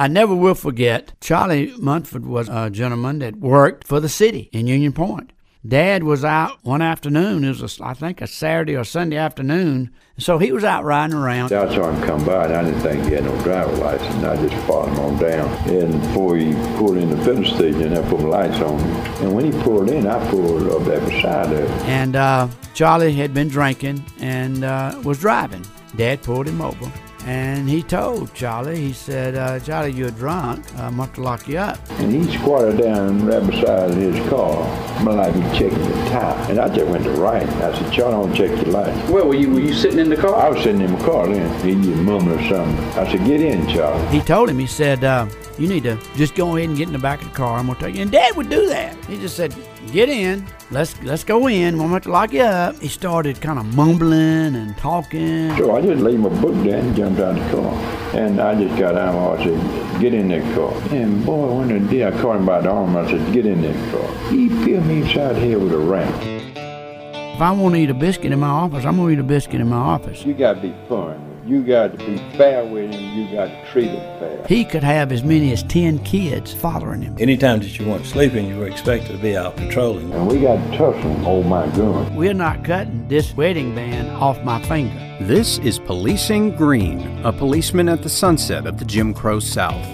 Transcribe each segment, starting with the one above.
I never will forget, Charlie Munford was a gentleman that worked for the city in Union Point. Dad was out one afternoon. It was, a, I think, a Saturday or Sunday afternoon. So he was out riding around. I saw him come by, and I didn't think he had no driver license. I just followed him on down. And before he pulled in the filling station, I put my lights on. And when he pulled in, I pulled up there beside him. And uh, Charlie had been drinking and uh, was driving. Dad pulled him over. And he told Charlie, he said, uh, Charlie, you're drunk. I'm going to lock you up. And he squatted down right beside his car, like he checking the tire. And I just went to right. I said, Charlie, I want to check your lights. Well, were you? Were you sitting in the car? I was sitting in my car then. He just or something. I said, get in, Charlie. He told him, he said, uh, you need to just go ahead and get in the back of the car. I'm going to take you. And Dad would do that. He just said, get in. Let's let's go in. Going to lock you up. He started kind of mumbling and talking. So I just laid my book down and jumped out the car. And I just got out and I said, get in that car. And boy, when I did, I caught him by the arm. I said, get in that car. He peeled me inside here with a wrench. If I want to eat a biscuit in my office, I'm going to eat a biscuit in my office. You got to be firm. You got to be fair with him. You got to treat him fair. He could have as many as 10 kids following him. Anytime that you weren't sleeping, you were expected to be out patrolling. And we got to tussle hold my gun. We're not cutting this wedding band off my finger. This is Policing Greene, a policeman at the sunset of the Jim Crow South.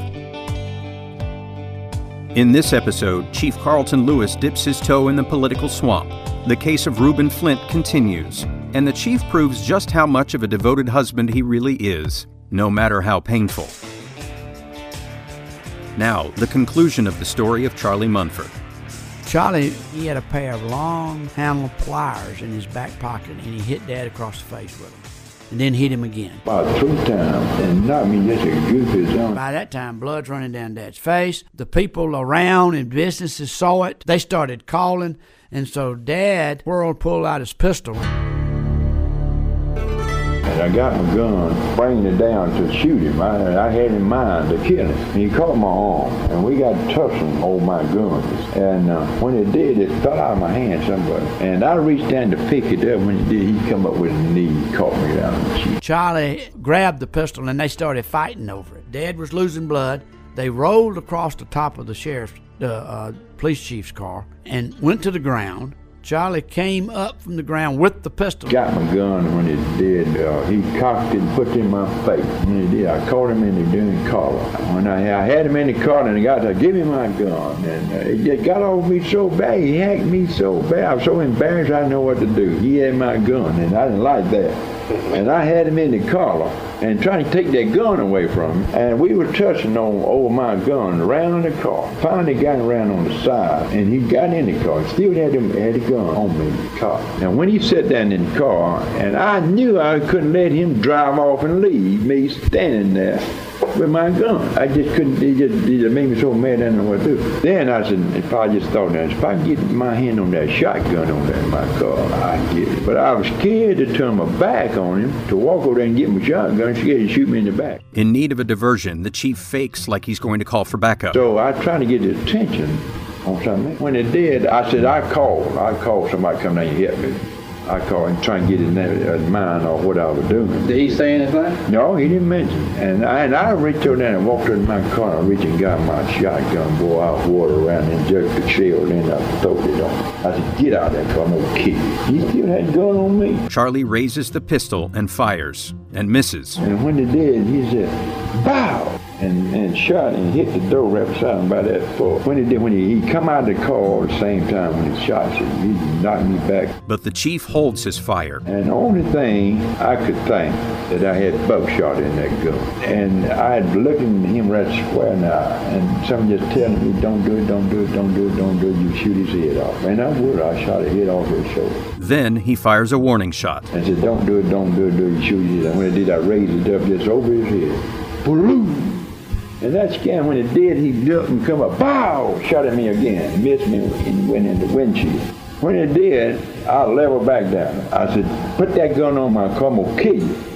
In this episode, Chief Carlton Lewis dips his toe in the political swamp. The case of Reuben Flynt continues, and the chief proves just how much of a devoted husband he really is, no matter how painful. Now, the conclusion of the story of Charlie Munford. Charlie, he had a pair of long handled pliers in his back pocket, and he hit Dad across the face with them. And then hit him again. About three times, and knocked me just a goofy zone. By that time, blood's running down Dad's face. The people around and businesses saw it. They started calling, and so Dad whirled, pulled out his pistol. And I got my gun, bringing it down to shoot him. I, I had in mind to kill him. And he caught my arm, and we got tussling over my guns. And uh, when it did, it fell out of my hand somewhere. And I reached down to pick it up. When it did, he come up with a knee, caught me down the cheek. Charlie grabbed the pistol, and they started fighting over it. Dad was losing blood. They rolled across the top of the sheriff's, the uh, police chief's car, and went to the ground. Charlie came up from the ground with the pistol. Got my gun when he did. Uh, he cocked it and put it in my face. When he did, I caught him in the doing collar. When I, I had him in the car and I got to give him my gun. And uh, it just got off me so bad. He hacked me so bad. I was so embarrassed I didn't know what to do. He had my gun and I didn't like that. And I had him in the collar and trying to take that gun away from him. And we were touching on over my gun around the car. Finally got around on the side and he got in the car. Still had him had the gun on me in the car. Now when he sat down in the car and I knew I couldn't let him drive off and leave me standing there with my gun. I just couldn't, it just, it just made me so mad I didn't know what to do. Then I said, if I just thought that, if I get my hand on that shotgun on that in my car, I get it. But I was scared to turn my back on him, to walk over there and get my shotgun, scared to shoot me in the back. In need of a diversion, the chief fakes like he's going to call for backup. So I try to get his attention on something. When it did, I said, I called. I called somebody come down and help me. I called him trying to get his name, mind or what I was doing. Did he say anything? No, he didn't mention. it. And I, and I reached over there and walked in my car. I reached and got my shotgun, boy, out water around and jerked the shell, and then I throwed it on. I said, get out of that car, I'm gonna kill you. He still had a gun on me. Charlie raises the pistol and fires, and misses. And when he did, he said, bow! And, and shot and hit the door right beside him by that far. When he did, when he, he come out of the car at the same time when he shot, he knocked me back. But the chief holds his fire. And the only thing I could think that I had buckshot in that gun. And I had looking at him right square now, and something just telling me, don't do it, don't do it, don't do it, don't do it. You shoot his head off. And I would. I shot a head off his shoulder. Then he fires a warning shot. And said, don't do it, don't do it, do it. You shoot his head. And when I did, I raised it up just over his head. Boom! And that scan, when it did, he ducked and come up, bow, shot at me again, missed me and went in the windshield. When it did, I leveled back down. I said, put that gun on my car, I'm gonna kill you.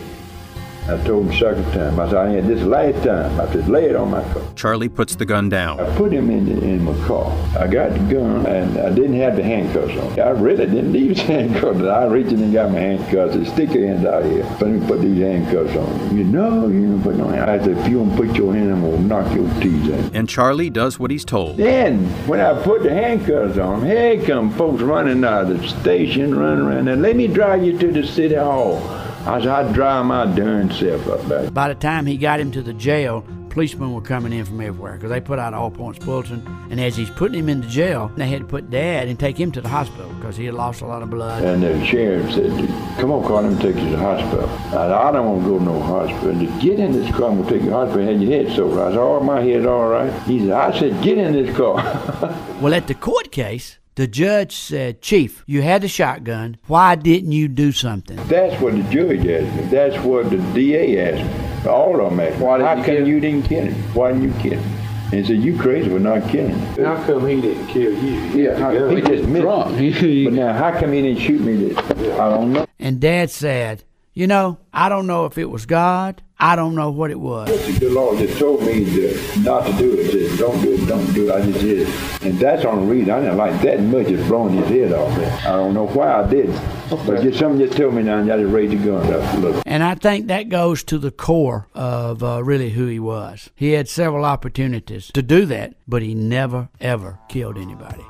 I told him second time. I said, I had this last time. I said, lay it on my car. Charlie puts the gun down. I put him in, the, in my car. I got the gun, and I didn't have the handcuffs on. I really didn't need the handcuffs. I reached in and got my handcuffs. I stick your ends out here. Let me put these handcuffs on. You know, you don't put no handcuffs. I said, if you don't put your hand, I'm going to knock your teeth out. And Charlie does what he's told. Then, when I put the handcuffs on, here come folks running out of the station, running around. And let me drive you to the city hall. I said, I'd drive my darn self up there. By the time he got him to the jail, policemen were coming in from everywhere because they put out all points bulletin. And as he's putting him into jail, they had to put Dad and take him to the hospital because he had lost a lot of blood. And the sheriff said, come on, Carl, let me take you to the hospital. I said, I don't want to go to no hospital. And To get in this car, I'm going to take you to the hospital. Had your head sore. I said, oh, my head's all right. He said, I said, get in this car. well, at the court case, the judge said, Chief, you had the shotgun. Why didn't you do something? That's what the judge asked me. That's what the DA asked me. All of them asked me. Why did How you come kill- you didn't kill him? Why didn't you kill him? And he said, you crazy for not killing him. How come he didn't kill you? Yeah, how- Yeah, He just missed drunk. me. But now, how come he didn't shoot me this? I don't know. And Dad said, You know, I don't know if it was God. I don't know what it was. The Lord just told me to, not to do it. Said, don't do it, don't do it. I just did it. And that's on the only reason I didn't like that much as blowing his head off. I don't know why I did it. But just something just told me now, and I just raised the gun up a little. And I think that goes to the core of uh, really who he was. He had several opportunities to do that, but he never, ever killed anybody.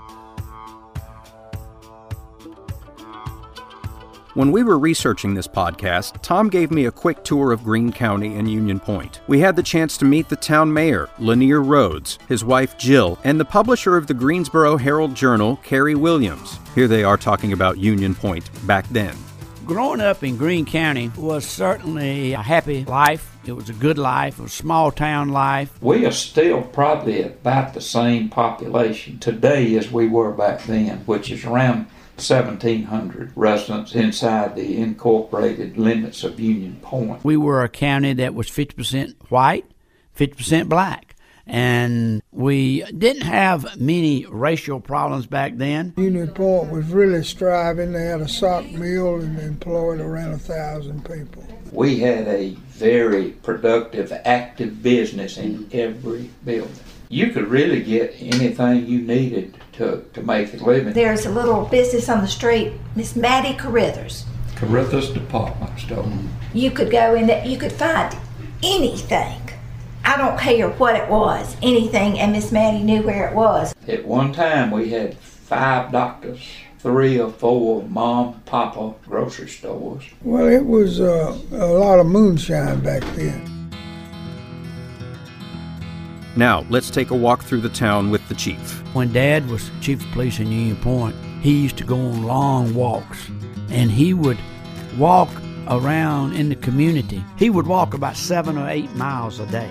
When we were researching this podcast, Tom gave me a quick tour of Greene County and Union Point. We had the chance to meet the town mayor, Lanier Rhodes, his wife Jill, and the publisher of the Greensboro Herald Journal, Carey Williams. Here they are talking about Union Point back then. Growing up in Greene County was certainly a happy life. It was a good life, it was a small town life. We are still probably about the same population today as we were back then, which is around 1,700 residents inside the incorporated limits of Union Point. We were a county that was 50% white, 50% black. And we didn't have many racial problems back then. Union Point was really striving. They had a sock mill and employed around a thousand people. We had a very productive, active business in every building. You could really get anything you needed to, to make a living. There's a little business on the street, Miss Maddie Carithers. Carithus Department Store. You could go in there, you could find anything. I don't care what it was, anything, and Miss Maddie knew where it was. At one time, we had five doctors, three or four mom, papa grocery stores. Well, it was uh, a lot of moonshine back then. Now, let's take a walk through the town with the chief. When Dad was chief of police in Union Point, he used to go on long walks and he would walk around in the community. He would walk about seven or eight miles a day.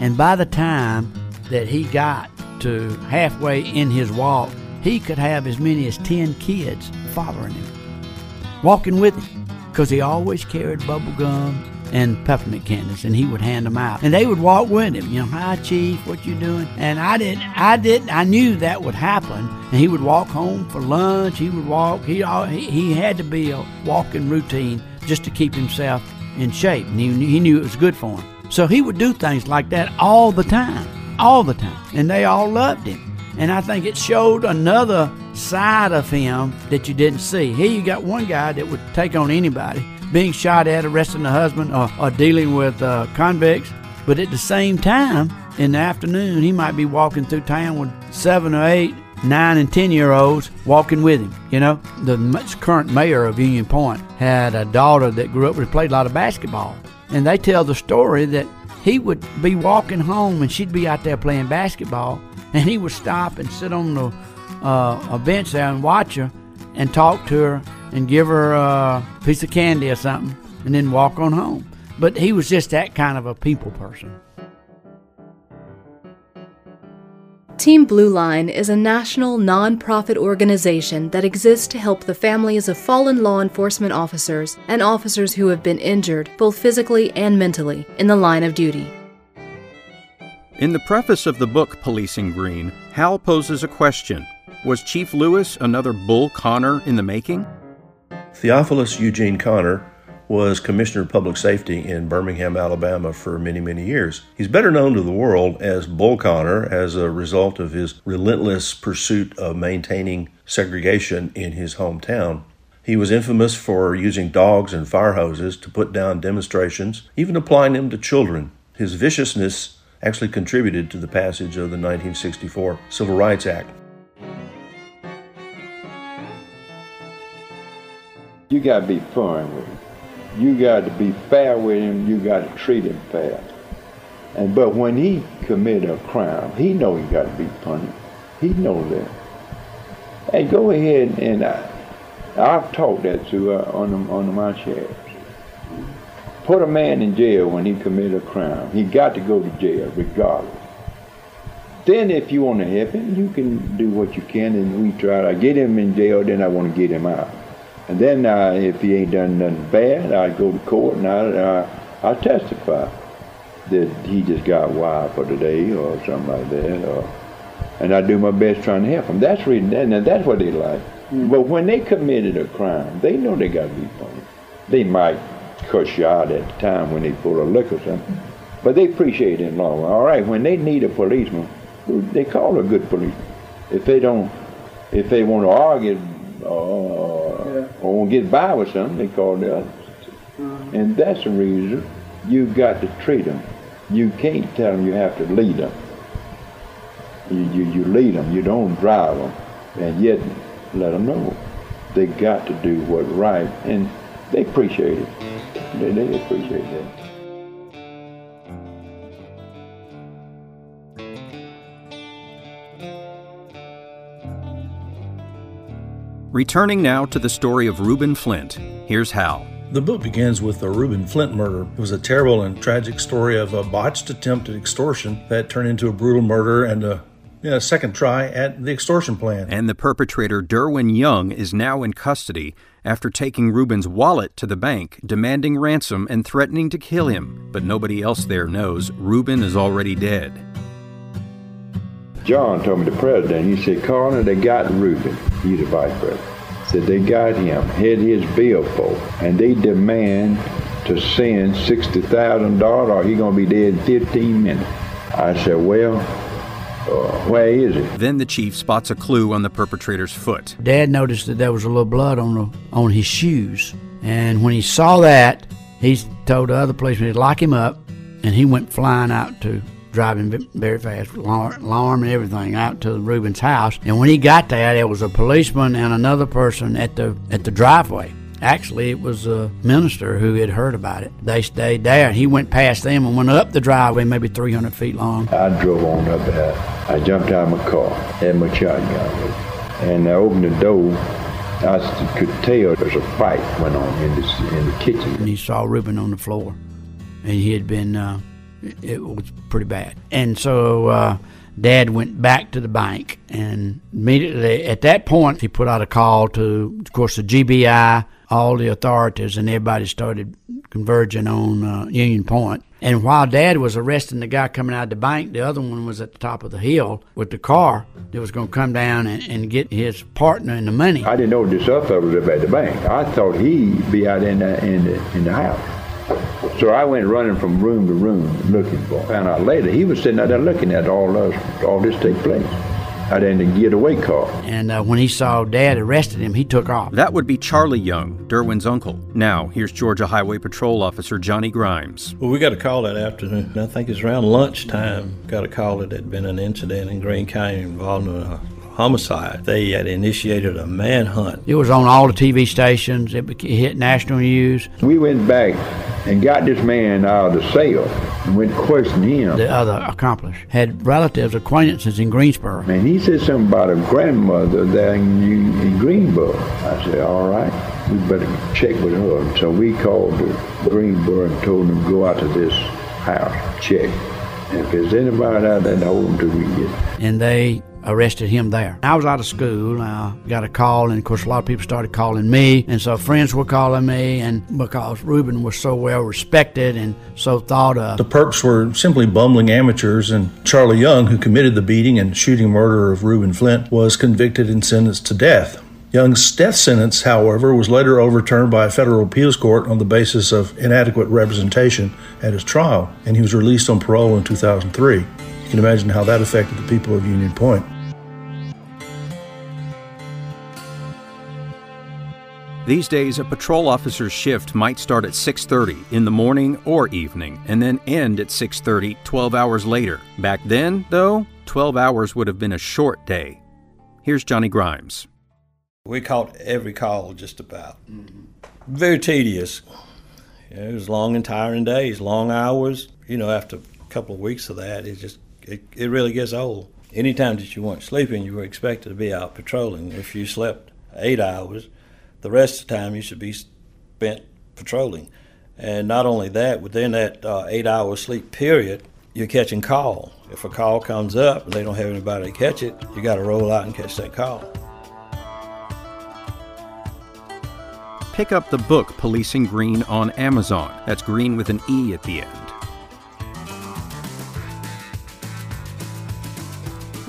And by the time that he got to halfway in his walk, he could have as many as 10 kids following him, walking with him, because he always carried bubble gum and peppermint candies, and he would hand them out, and they would walk with him. You know, hi chief, what you doing? And I didn't, I didn't, I knew that would happen, and he would walk home for lunch. He would walk. He he had to be a walking routine just to keep himself in shape, and he, he knew it was good for him. So he would do things like that all the time, all the time, and they all loved him. And I think it showed another side of him that you didn't see. Here you got one guy that would take on anybody, being shot at, arresting the husband, or, or dealing with uh, convicts. But at the same time, in the afternoon, he might be walking through town with seven or eight, nine and ten year olds walking with him. You know, the current mayor of Union Point had a daughter that grew up and played a lot of basketball. And they tell the story that he would be walking home and she'd be out there playing basketball, and he would stop and sit on the uh, a bench there and watch her and talk to her and give her a piece of candy or something, and then walk on home. But he was just that kind of a people person. Team Blue Line is a national nonprofit organization that exists to help the families of fallen law enforcement officers and officers who have been injured, both physically and mentally, in the line of duty. In the preface of the book Policing Greene, Hal poses a question Was Chief Lewis another Bull Connor in the making? Theophilus Eugene Connor was Commissioner of Public Safety in Birmingham, Alabama for many, many years. He's better known to the world as Bull Connor as a result of his relentless pursuit of maintaining segregation in his hometown. He was infamous for using dogs and fire hoses to put down demonstrations, even applying them to children. His viciousness actually contributed to the passage of the 1964 Civil Rights Act. You got to be fun with him. You got to be fair with him. You got to treat him fair. And but when he commit a crime, he know he got to be punished. He know that. Hey, go ahead and I, I've taught that to uh, on the, on my sheriffs. Put a man in jail when he commit a crime. He got to go to jail regardless. Then if you want to help him, you can do what you can, and we try to get him in jail. Then I want to get him out. And then uh, if he ain't done nothing bad, I'd go to court and I, uh, I testify that he just got wild for the day or something like that. Or, and I do my best trying to help him. That's reason, and that's what they like. Mm. But when they committed a crime, they know they got to be punished. They might cuss you out at the time when they pull a lick or something, but they appreciate it in long run. All right, when they need a policeman, they call a good policeman. If they don't, if they want to argue, uh, or get by with something, they call the others. Mm-hmm. And that's the reason you've got to treat them. You can't tell them you have to lead them. You, you, you lead them, you don't drive them. And yet let them know they got to do what's right. And they appreciate it. They, they appreciate that. Returning now to the story of Reuben Flynt, here's how. The book begins with the Reuben Flynt murder. It was a terrible and tragic story of a botched attempt at extortion that turned into a brutal murder and a yeah, second try at the extortion plan. And the perpetrator, Derwin Young, is now in custody after taking Reuben's wallet to the bank, demanding ransom and threatening to kill him. But nobody else there knows Reuben is already dead. John told me, the president, he said, Coroner, they got Reuben. He's the vice president. Said they got him, had his bill for, and they demand to send $60,000 or he going to be dead in 15 minutes. I said, well, uh, where is it? Then the chief spots a clue on the perpetrator's foot. Dad noticed that there was a little blood on the, on his shoes, and when he saw that, he told the other policeman to lock him up, and he went flying out to driving very fast, alarm and everything, out to Reuben's house. And when he got there, there was a policeman and another person at the at the driveway. Actually, it was a minister who had heard about it. They stayed there. He went past them and went up the driveway, maybe 300 feet long. I drove on up there. I jumped out of my car, had my shotgun and I opened the door. I could tell there was a fight went on in the, in the kitchen. And he saw Reuben on the floor, and he had been uh, it was pretty bad. And so uh, Dad went back to the bank, and immediately at that point, he put out a call to, of course, the GBI, all the authorities, and everybody started converging on uh, Union Point. And while Dad was arresting the guy coming out of the bank, the other one was at the top of the hill with the car that was going to come down and, and get his partner and the money. I didn't know this other was up at the bank. I thought he'd be out in the, in the, in the house. So I went running from room to room looking for him. Found out later he was sitting out there looking at all this, all this take place. out in the getaway car. And uh, when he saw Dad arrested him, he took off. That would be Charlie Young, Derwin's uncle. Now, here's Georgia Highway Patrol Officer Johnny Grimes. Well, we got a call that afternoon. I think it's around lunchtime. Got a call that had been an incident in Greene County involving a homicide. They had initiated a manhunt. It was on all the TV stations. It hit national news. We went back and got this man out of the cell and went questioning him. The other accomplice had relatives, acquaintances in Greensboro. And he said something about a grandmother there in, in Greensboro. I said, all right, we better check with her. So we called the Greensboro and told them to go out to this house, check. And if there's anybody out there, hold them till we get. And they arrested him there. I was out of school. I got a call, and of course, a lot of people started calling me, and so friends were calling me, and because Reuben was so well respected and so thought of. The perps were simply bumbling amateurs, and Charlie Young, who committed the beating and shooting murder of Reuben Flynt, was convicted and sentenced to death. Young's death sentence, however, was later overturned by a federal appeals court on the basis of inadequate representation at his trial, and he was released on parole in 2003. You can imagine how that affected the people of Union Point. These days, a patrol officer's shift might start at 6:30 in the morning or evening and then end at 6:30 12 hours later. Back then, though, 12 hours would have been a short day. Here's Johnny Grimes. We caught every call just about. Very tedious. it was long and tiring days, long hours. You know, after a couple of weeks of that, it just it, it really gets old. Anytime that you weren't sleeping, you were expected to be out patrolling. If you slept eight hours, the rest of the time you should be spent patrolling. And not only that, within that uh, eight hour sleep period, you're catching call. If a call comes up and they don't have anybody to catch it, you got to roll out and catch that call. Pick up the book Policing Greene on Amazon. That's green with an E at the end.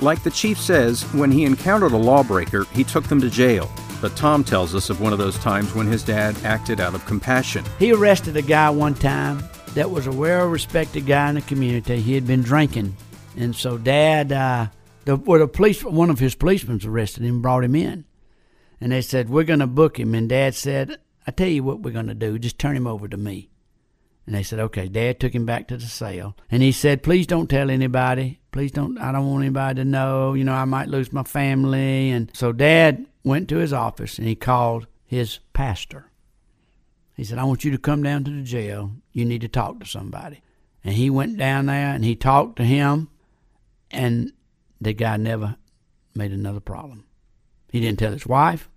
Like the chief says, when he encountered a lawbreaker, he took them to jail. But Tom tells us of one of those times when his dad acted out of compassion. He arrested a guy one time that was a well respected guy in the community. He had been drinking. And so dad, uh, the, well, the police, one of his policemen arrested him, and brought him in. And they said, We're going to book him. And dad said, I tell you what we're going to do. Just turn him over to me. And they said, okay. Dad took him back to the cell. And he said, please don't tell anybody. Please don't, I don't want anybody to know. You know, I might lose my family. And so dad went to his office and he called his pastor. He said, I want you to come down to the jail. You need to talk to somebody. And he went down there and he talked to him, and the guy never made another problem. He didn't tell his wife,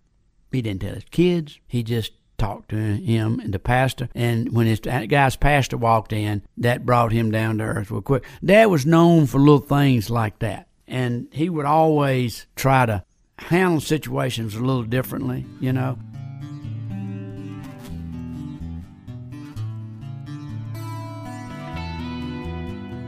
he didn't tell his kids, he just talked to him and the pastor. And when his guy's pastor walked in, that brought him down to earth real quick. Dad was known for little things like that. And he would always try to handle situations a little differently, you know.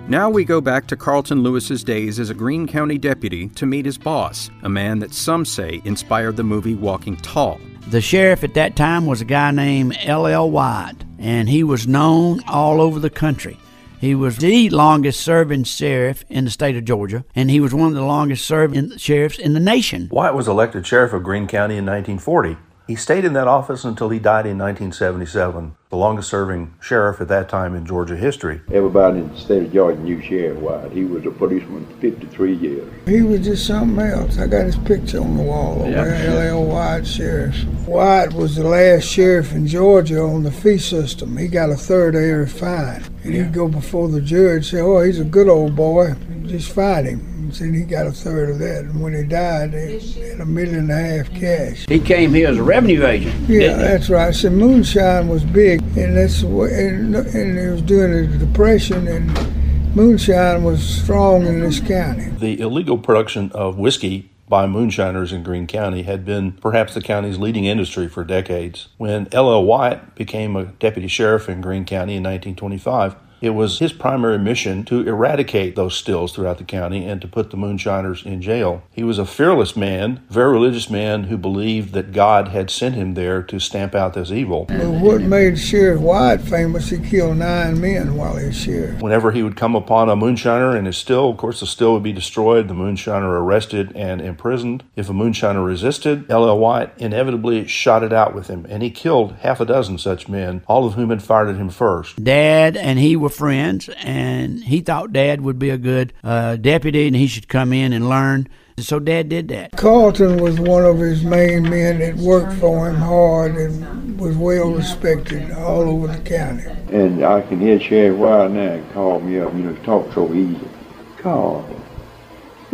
Now we go back to Carlton Lewis's days as a Greene County deputy to meet his boss, a man that some say inspired the movie Walking Tall. The sheriff at that time was a guy named L.L. Wyatt, and he was known all over the country. He was the longest serving sheriff in the state of Georgia, and he was one of the longest serving sheriffs in the nation. Wyatt was elected sheriff of Greene County in 1940. He stayed in that office until he died in 1977, the longest serving sheriff at that time in Georgia history. Everybody in the state of Georgia knew Sheriff Wyatt. He was a policeman 53 years. He was just something else. I got his picture on the wall over there, L.L. Wyatt Sheriff. Wyatt was the last sheriff in Georgia on the fee system. He got a third of every fine. And he'd go before the judge and say, oh, he's a good old boy. Just fine him and he got a third of that. And when he died, he had a million and a half mm-hmm. cash. He came here as a revenue agent. Yeah, that's right. So moonshine was big, and that's and, and it was during the depression, and moonshine was strong in this county. The illegal production of whiskey by moonshiners in Greene County had been perhaps the county's leading industry for decades. When L.L. Wyatt became a deputy sheriff in Greene County in 1925, it was his primary mission to eradicate those stills throughout the county and to put the moonshiners in jail. He was a fearless man, very religious man who believed that God had sent him there to stamp out this evil. Well, what made Sheriff Wyatt famous, he killed nine men while he was sheriff. Whenever he would come upon a moonshiner in his still, of course, the still would be destroyed, the moonshiner arrested and imprisoned. If a moonshiner resisted, L.L. Wyatt inevitably shot it out with him, and he killed half a dozen such men, all of whom had fired at him first. Dad and he were were friends, and he thought Dad would be a good uh, deputy and he should come in and learn. So Dad did that. Carlton was one of his main men that worked for him hard and was well respected all over the county. And I can hear Sheriff Wyatt now call me up, you know, talk so easy. Carl,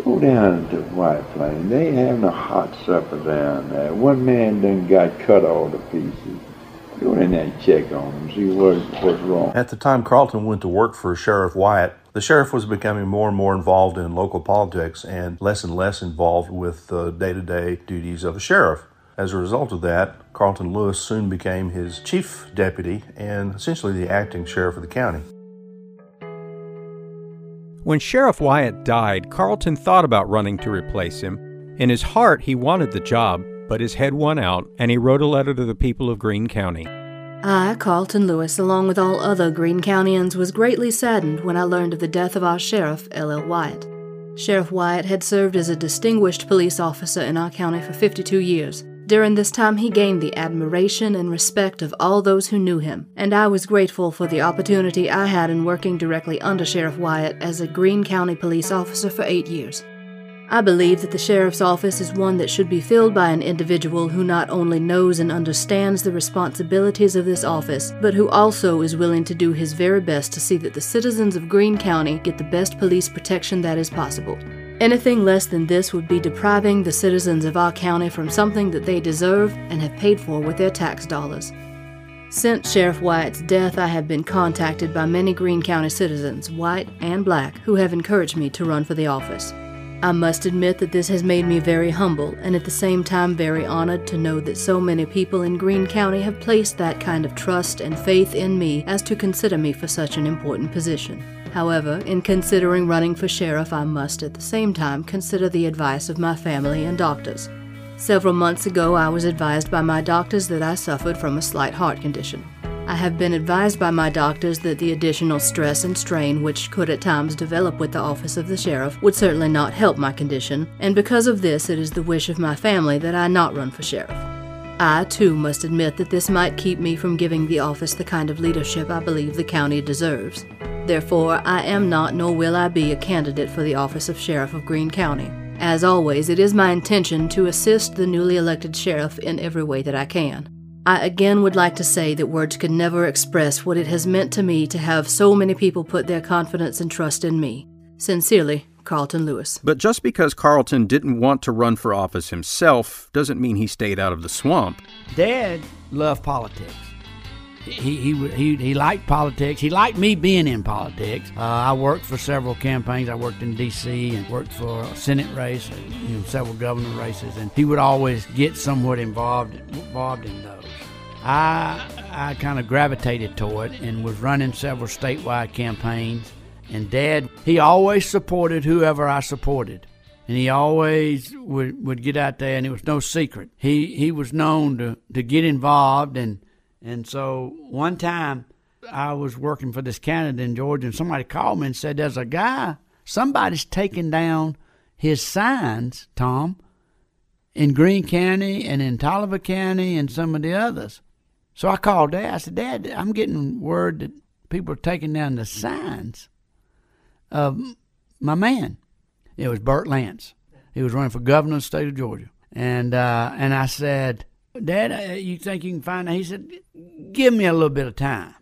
go down to White Plain. They having a hot supper down there. One man done got cut all to pieces. Go in there and check on him, see what, what's wrong. At the time Carlton went to work for Sheriff Wyatt, the sheriff was becoming more and more involved in local politics and less and less involved with the day to day duties of a sheriff. As a result of that, Carlton Lewis soon became his chief deputy and essentially the acting sheriff of the county. When Sheriff Wyatt died, Carlton thought about running to replace him. In his heart, he wanted the job, But his head won out, and he wrote a letter to the people of Greene County. I, Carlton Lewis, along with all other Greene Countyans, was greatly saddened when I learned of the death of our sheriff, L.L. Wyatt. Sheriff Wyatt had served as a distinguished police officer in our county for 52 years. During this time, he gained the admiration and respect of all those who knew him, and I was grateful for the opportunity I had in working directly under Sheriff Wyatt as a Greene County police officer for eight years. I believe that the sheriff's office is one that should be filled by an individual who not only knows and understands the responsibilities of this office, but who also is willing to do his very best to see that the citizens of Greene County get the best police protection that is possible. Anything less than this would be depriving the citizens of our county from something that they deserve and have paid for with their tax dollars. Since Sheriff Wyatt's death, I have been contacted by many Greene County citizens, white and black, who have encouraged me to run for the office. I must admit that this has made me very humble and at the same time very honored to know that so many people in Greene County have placed that kind of trust and faith in me as to consider me for such an important position. However, in considering running for sheriff, I must at the same time consider the advice of my family and doctors. Several months ago, I was advised by my doctors that I suffered from a slight heart condition. I have been advised by my doctors that the additional stress and strain which could at times develop with the office of the sheriff would certainly not help my condition, and because of this, it is the wish of my family that I not run for sheriff. I, too, must admit that this might keep me from giving the office the kind of leadership I believe the county deserves. Therefore, I am not nor will I be a candidate for the office of Sheriff of Greene County. As always, it is my intention to assist the newly elected sheriff in every way that I can. I again would like to say that words could never express what it has meant to me to have so many people put their confidence and trust in me. Sincerely, Carlton Lewis. But just because Carlton didn't want to run for office himself doesn't mean he stayed out of the swamp. Dad loved politics. He, he, he, he liked politics. He liked me being in politics. Uh, I worked for several campaigns. I worked in D.C. and worked for a Senate race, and, you know, several governor races, and he would always get somewhat involved involved in those. I I kind of gravitated toward and was running several statewide campaigns. And Dad, he always supported whoever I supported. And he always would, would get out there, and it was no secret. He he was known to, to get involved, and and so one time I was working for this candidate in Georgia, and somebody called me and said, "There's a guy, somebody's taking down his signs, Tom, in Greene County and in Taliaferro County and some of the others." So I called Dad. I said, Dad, I'm getting word that people are taking down the signs of my man. It was Bert Lance. He was running for governor of the state of Georgia. And uh, and I said, Dad, uh, you think you can find out? He said, Give me a little bit of time.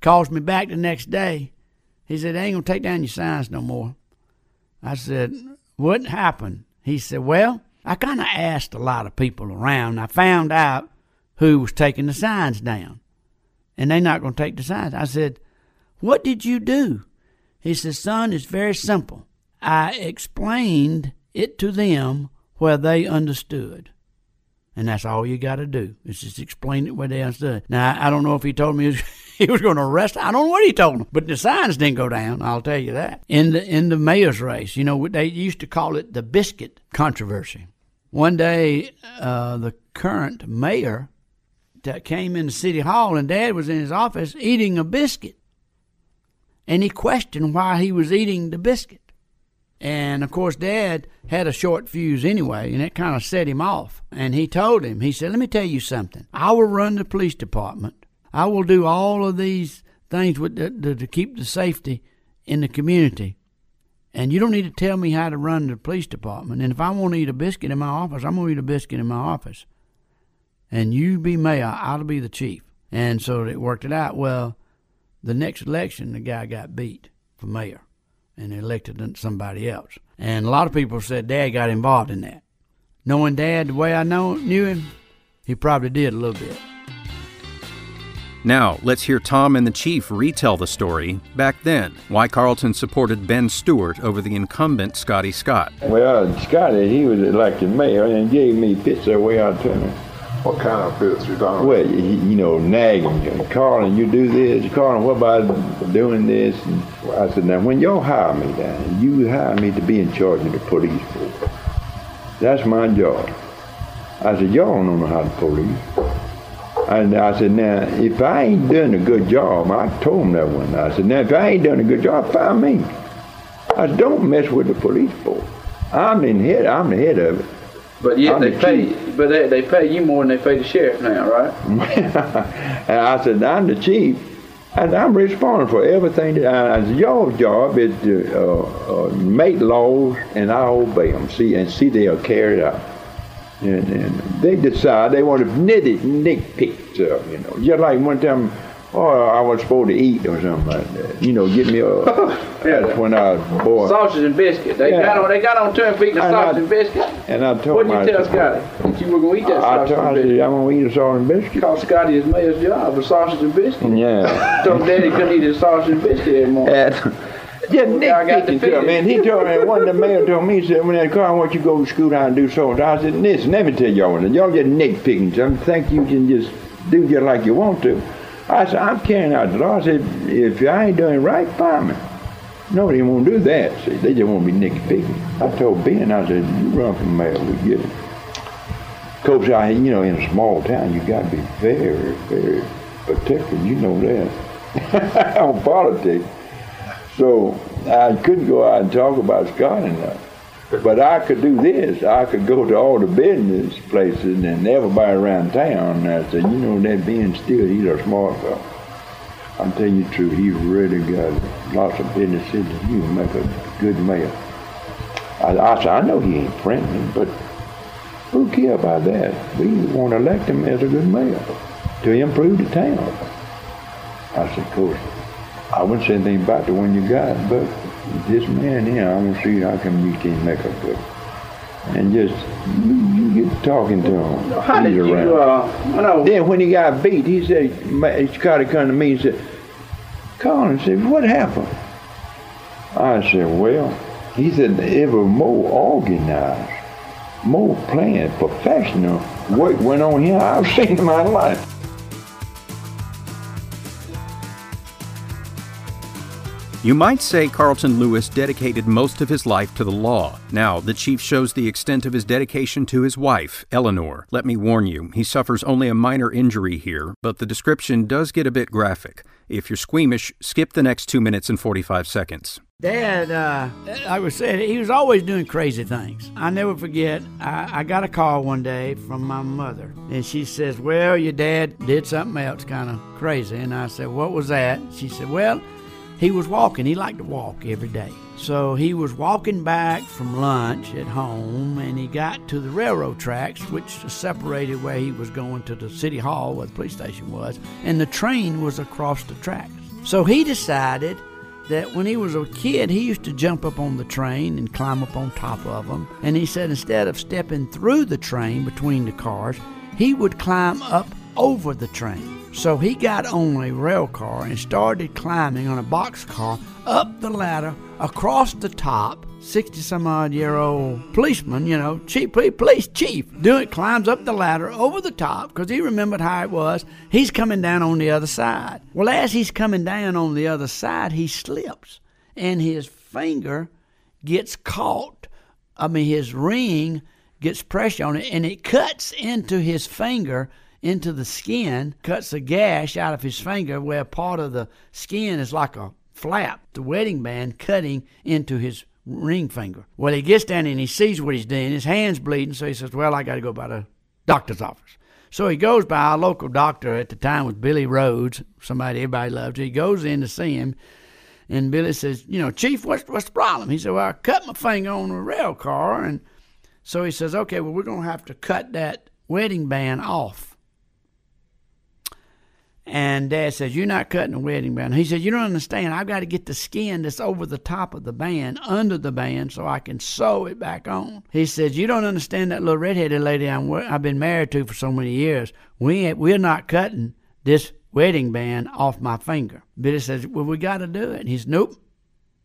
Calls me back the next day. He said, ain't going to take down your signs no more. I said, What happened? He said, Well, I kind of asked a lot of people around. I found out who was taking the signs down. And they're not going to take the signs. I said, What did you do? He said, Son, it's very simple. I explained it to them where they understood. And that's all you got to do is just explain it where they understood. Now, I don't know if he told me he was going to arrest. I don't know what he told him, but the signs didn't go down. I'll tell you that. In the in the mayor's race, you know, they used to call it the biscuit controversy. One day, uh, the current mayor that came into City Hall, and Dad was in his office eating a biscuit. And he questioned why he was eating the biscuit. And of course, Dad had a short fuse anyway, and it kind of set him off. And he told him, he said, Let me tell you something. I will run the police department. I will do all of these things with the, the, to keep the safety in the community. And you don't need to tell me how to run the police department. And if I want to eat a biscuit in my office, I'm going to eat a biscuit in my office and you be mayor, I'll be the chief. And so it worked it out. Well, the next election, the guy got beat for mayor and elected somebody else. And a lot of people said Dad got involved in that. Knowing Dad the way I know, knew him, he probably did a little bit. Now, let's hear Tom and the Chief retell the story back then, why Carlton supported Ben Stewart over the incumbent Scotty Scott. Well, Scotty, he was elected mayor and gave me picture of way out to what kind of fits you talking Well, you, you know, nagging. Carlin, you do this. Carlin, what about doing this? And I said, now, when y'all hire me down, you hire me to be in charge of the police force. That's my job. I said, y'all don't know how to police. And I said, now, if I ain't done a good job, I told him that one. I said, now, if I ain't done a good job, fire me. I said, don't mess with the police force. I'm in head. I'm the head of it. But yet I'm they the pay, chief. But they, they pay you more than they pay the sheriff now, right? and I said, I'm the chief. And I'm responsible for everything. That I, I said, your job is to uh, uh, make laws, and I obey them. See, and see they are carried out. And, and they decide they want to nitty nitpick stuff, you know. Just like one time, oh, I was supposed to eat or something like that. You know, get me a. That's when I was boy. Sausage and biscuit. They Yeah. got on. They got on turn feet the And sausage I- and biscuit. And I told them. What'd you tell Scotty? That you were gonna eat that I sausage told I and biscuit. I'm gonna eat a sausage and biscuit. Called Scotty his mayor's job a sausage and biscuit. Yeah. so Daddy couldn't eat his sausage and biscuit anymore. And just I got the nitpicking to man. He told me, one of the mayor told me, he said, when that car, I want you to go to school down and do so and so. I said, listen, let me tell y'all one thing. Y'all just nitpicking something. Think you can just do just like you want to. I said, I'm carrying out the law. I said, if I ain't doing right, fire me. No, they won't do that. See, they just want to be nitpicking. I told Ben, I said, you run for mayor, we get it. I, you know, in a small town, you got to be very, very protective. You know that on politics. So I couldn't go out and talk about Scott enough. But I could do this. I could go to all the business places and everybody around town and I said, you know, that Ben Steele, he's a smart fellow. I'm telling you the truth, really got lots of business sense. He would make a good mayor. I, I said, I know he ain't friendly, but who care about that? We want to elect him as a good mayor to improve the town. I said, of course, I wouldn't say anything about the one you got, but this man here, I want to see how come you can't make a good. And just you, you get talking to him. How did you? around. Uh, I know. Then when he got beat, he said, Scotty come to me and said, Colin said, what happened? I said, well, he said, was more organized, more planned, professional work went on here I've seen in my life. You might say Carlton Lewis dedicated most of his life to the law. Now, the chief shows the extent of his dedication to his wife, Eleanor. Let me warn you, he suffers only a minor injury here, but the description does get a bit graphic. If you're squeamish, skip the next 2 minutes and 45 seconds. Dad, uh, I said, he was always doing crazy things. I never forget, I, I got a call one day from my mother, and she says, Well, your dad did something else kind of crazy. And I said, What was that? She said, Well, he was walking. He liked to walk every day. So he was walking back from lunch at home, and he got to the railroad tracks, which separated where he was going to the city hall, where the police station was, and the train was across the tracks. So he decided that when he was a kid, he used to jump up on the train and climb up on top of them. And he said instead of stepping through the train between the cars, he would climb up over the train. So he got on a rail car and started climbing on a box car up the ladder across the top. 60 some odd year old policeman, you know, chief, police chief, doing climbs up the ladder over the top because he remembered how it was. He's coming down on the other side. Well, as he's coming down on the other side, he slips and his finger gets caught. I mean, his ring gets pressure on it and it cuts into his finger into the skin, cuts a gash out of his finger where part of the skin is like a flap, the wedding band cutting into his ring finger. Well, he gets down and he sees what he's doing. His hand's bleeding, so he says, Well, I got to go by the doctor's office. So he goes by our local doctor at the time was Billy Rhodes, somebody everybody loved. He goes in to see him, and Billy says, You know, Chief, what's, what's the problem? He said, Well, I cut my finger on a rail car. And so he says, Okay, well, we're going to have to cut that wedding band off. And Dad says, You're not cutting the wedding band. He said, You don't understand. I've got to get the skin that's over the top of the band, under the band, so I can sew it back on. He says, You don't understand that little redheaded lady I'm, I've been married to for so many years. We we're not cutting this wedding band off my finger. Billy says, Well, we got to do it. And he says, Nope.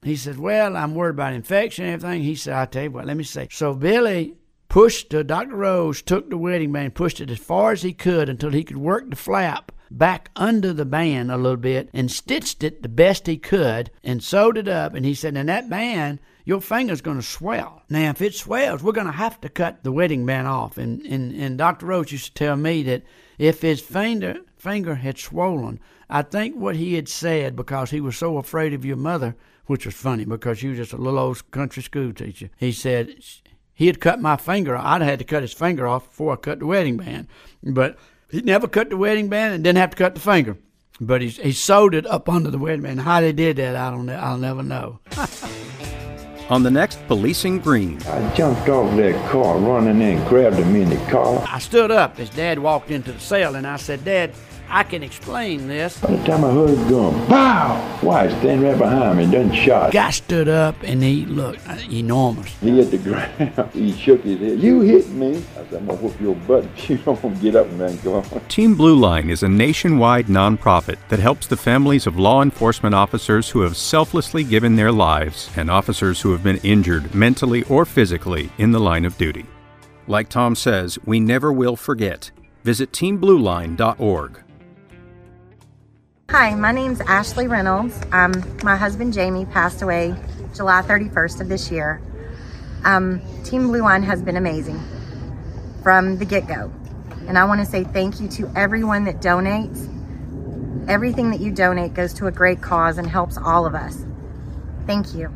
He says, Well, I'm worried about infection and everything. He said, I'll tell you what, let me say. So Billy pushed, uh, Dr. Rhodes took the wedding band, pushed it as far as he could until he could work the flap back under the band a little bit and stitched it the best he could and sewed it up. And he said, and that band your finger's going to swell. Now, if it swells, we're going to have to cut the wedding band off. And, and, and Dr. Roach used to tell me that if his finger, finger had swollen, I think what he had said, because he was so afraid of your mother, which was funny because she was just a little old country school teacher, he said he had cut my finger. I'd had to cut his finger off before I cut the wedding band. But he never cut the wedding band and didn't have to cut the finger. But he, he sewed it up under the wedding band. How they did that, I don't. I'll never know. On the next Policing Greene, I jumped off that car, running in, grabbed him in the car. I stood up as Dad walked into the cell, and I said, "Dad, I can explain this." By the time I heard it going, pow! Why, he's standing right behind me, and done shot. Guy stood up and he looked enormous. He hit the ground. he shook his head. You hit me. I said, I'm gonna whoop your butt if you don't get up and then go on. Team Blue Line is a nationwide nonprofit that helps the families of law enforcement officers who have selflessly given their lives and officers who have been injured mentally or physically in the line of duty. Like Tom says, we never will forget. Visit teamblueline.org. Hi, my name's Ashley Reynolds. Um, my husband Jamie passed away July 31st of this year. Um, Team Blue Line has been amazing from the get-go. And I want to say thank you to everyone that donates. Everything that you donate goes to a great cause and helps all of us. Thank you.